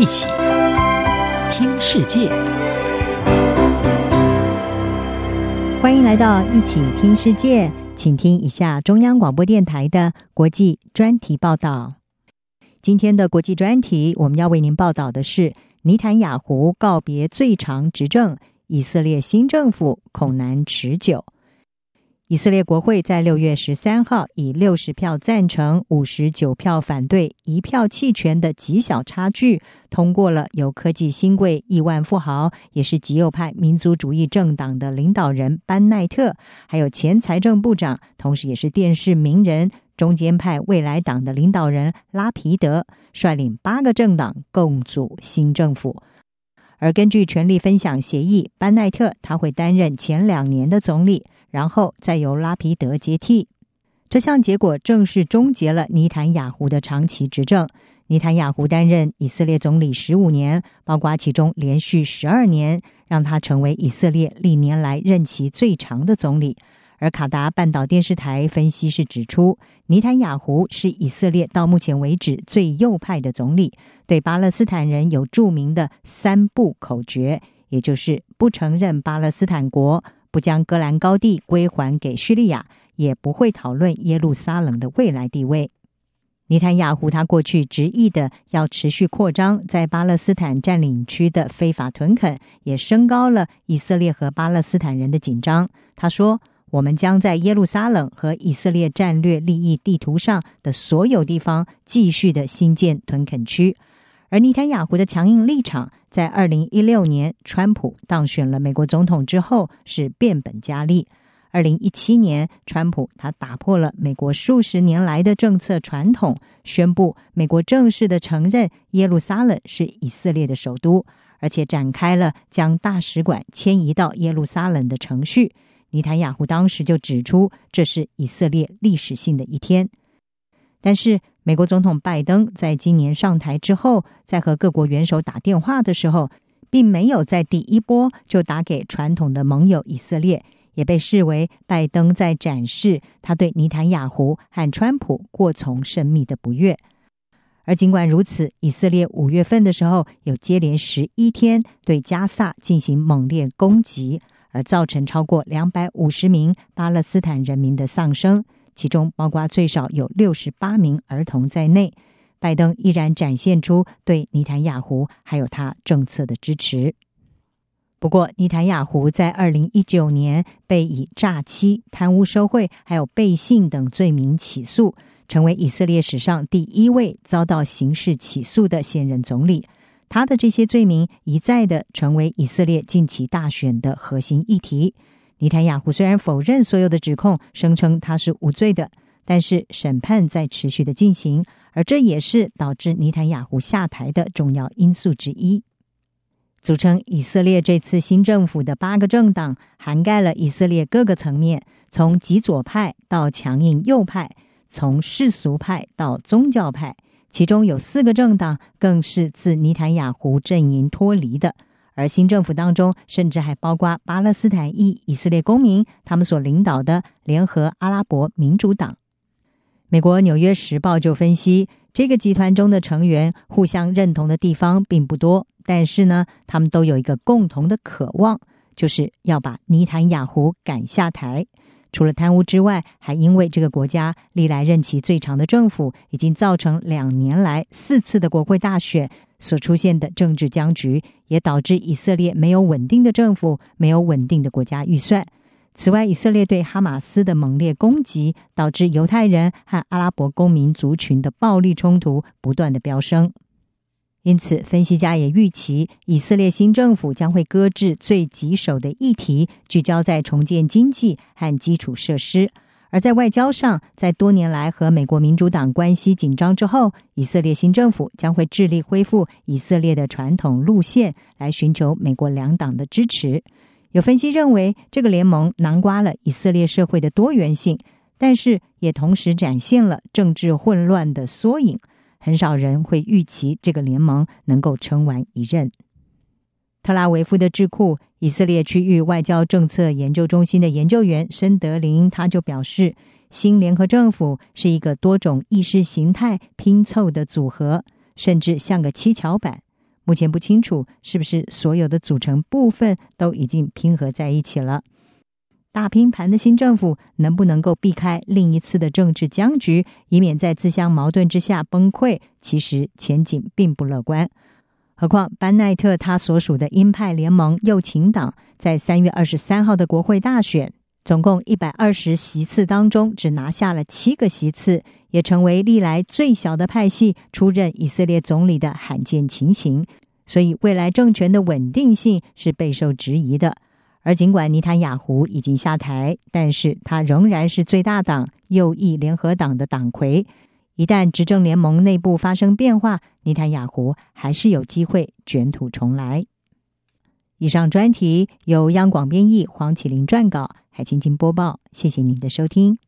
一起听世界，欢迎来到一起听世界，请听一下中央广播电台的国际专题报道。今天的国际专题，我们要为您报道的是：尼坦雅胡告别最长执政，以色列新政府恐难持久。以色列国会在六月十三号以六十票赞成、五十九票反对、一票弃权的极小差距，通过了由科技新贵、亿万富豪，也是极右派民族主义政党的领导人班奈特，还有前财政部长，同时也是电视名人中间派未来党的领导人拉皮德，率领八个政党共组新政府。而根据权力分享协议，班奈特他会担任前两年的总理。然后再由拉皮德接替，这项结果正式终结了尼坦雅胡的长期执政。尼坦雅胡担任以色列总理十五年，包括其中连续十二年，让他成为以色列历年来任期最长的总理。而卡达半岛电视台分析师指出，尼坦雅胡是以色列到目前为止最右派的总理，对巴勒斯坦人有著名的“三不”口诀，也就是不承认巴勒斯坦国。不将戈兰高地归还给叙利亚，也不会讨论耶路撒冷的未来地位。尼坦雅胡他过去执意的要持续扩张在巴勒斯坦占领区的非法屯垦，也升高了以色列和巴勒斯坦人的紧张。他说：“我们将在耶路撒冷和以色列战略利益地图上的所有地方继续的新建屯垦区。”而尼坦雅胡的强硬立场，在二零一六年川普当选了美国总统之后，是变本加厉。二零一七年，川普他打破了美国数十年来的政策传统，宣布美国正式的承认耶路撒冷是以色列的首都，而且展开了将大使馆迁移到耶路撒冷的程序。尼坦雅胡当时就指出，这是以色列历史性的一天。但是，美国总统拜登在今年上台之后，在和各国元首打电话的时候，并没有在第一波就打给传统的盟友以色列，也被视为拜登在展示他对尼坦雅胡和川普过从甚密的不悦。而尽管如此，以色列五月份的时候有接连十一天对加萨进行猛烈攻击，而造成超过两百五十名巴勒斯坦人民的丧生。其中包括最少有六十八名儿童在内，拜登依然展现出对尼坦雅胡还有他政策的支持。不过，尼坦雅胡在二零一九年被以诈欺、贪污受贿还有背信等罪名起诉，成为以色列史上第一位遭到刑事起诉的现任总理。他的这些罪名一再的成为以色列近期大选的核心议题。尼坦雅胡虽然否认所有的指控，声称他是无罪的，但是审判在持续的进行，而这也是导致尼坦雅胡下台的重要因素之一。组成以色列这次新政府的八个政党，涵盖了以色列各个层面，从极左派到强硬右派，从世俗派到宗教派，其中有四个政党更是自尼坦雅胡阵营脱离的。而新政府当中，甚至还包括巴勒斯坦裔以色列公民，他们所领导的联合阿拉伯民主党。美国《纽约时报》就分析，这个集团中的成员互相认同的地方并不多，但是呢，他们都有一个共同的渴望，就是要把尼坦雅胡赶下台。除了贪污之外，还因为这个国家历来任期最长的政府，已经造成两年来四次的国会大选。所出现的政治僵局，也导致以色列没有稳定的政府，没有稳定的国家预算。此外，以色列对哈马斯的猛烈攻击，导致犹太人和阿拉伯公民族群的暴力冲突不断的飙升。因此，分析家也预期，以色列新政府将会搁置最棘手的议题，聚焦在重建经济和基础设施。而在外交上，在多年来和美国民主党关系紧张之后，以色列新政府将会致力恢复以色列的传统路线，来寻求美国两党的支持。有分析认为，这个联盟囊括了以色列社会的多元性，但是也同时展现了政治混乱的缩影。很少人会预期这个联盟能够撑完一任。特拉维夫的智库以色列区域外交政策研究中心的研究员申德林，他就表示，新联合政府是一个多种意识形态拼凑的组合，甚至像个七巧板。目前不清楚是不是所有的组成部分都已经拼合在一起了。大拼盘的新政府能不能够避开另一次的政治僵局，以免在自相矛盾之下崩溃？其实前景并不乐观。何况班奈特他所属的鹰派联盟右倾党在三月二十三号的国会大选，总共一百二十席次当中只拿下了七个席次，也成为历来最小的派系出任以色列总理的罕见情形。所以未来政权的稳定性是备受质疑的。而尽管尼坦雅胡已经下台，但是他仍然是最大党右翼联合党的党魁。一旦执政联盟内部发生变化，尼坦雅胡还是有机会卷土重来。以上专题由央广编译，黄启麟撰稿，海清清播报。谢谢您的收听。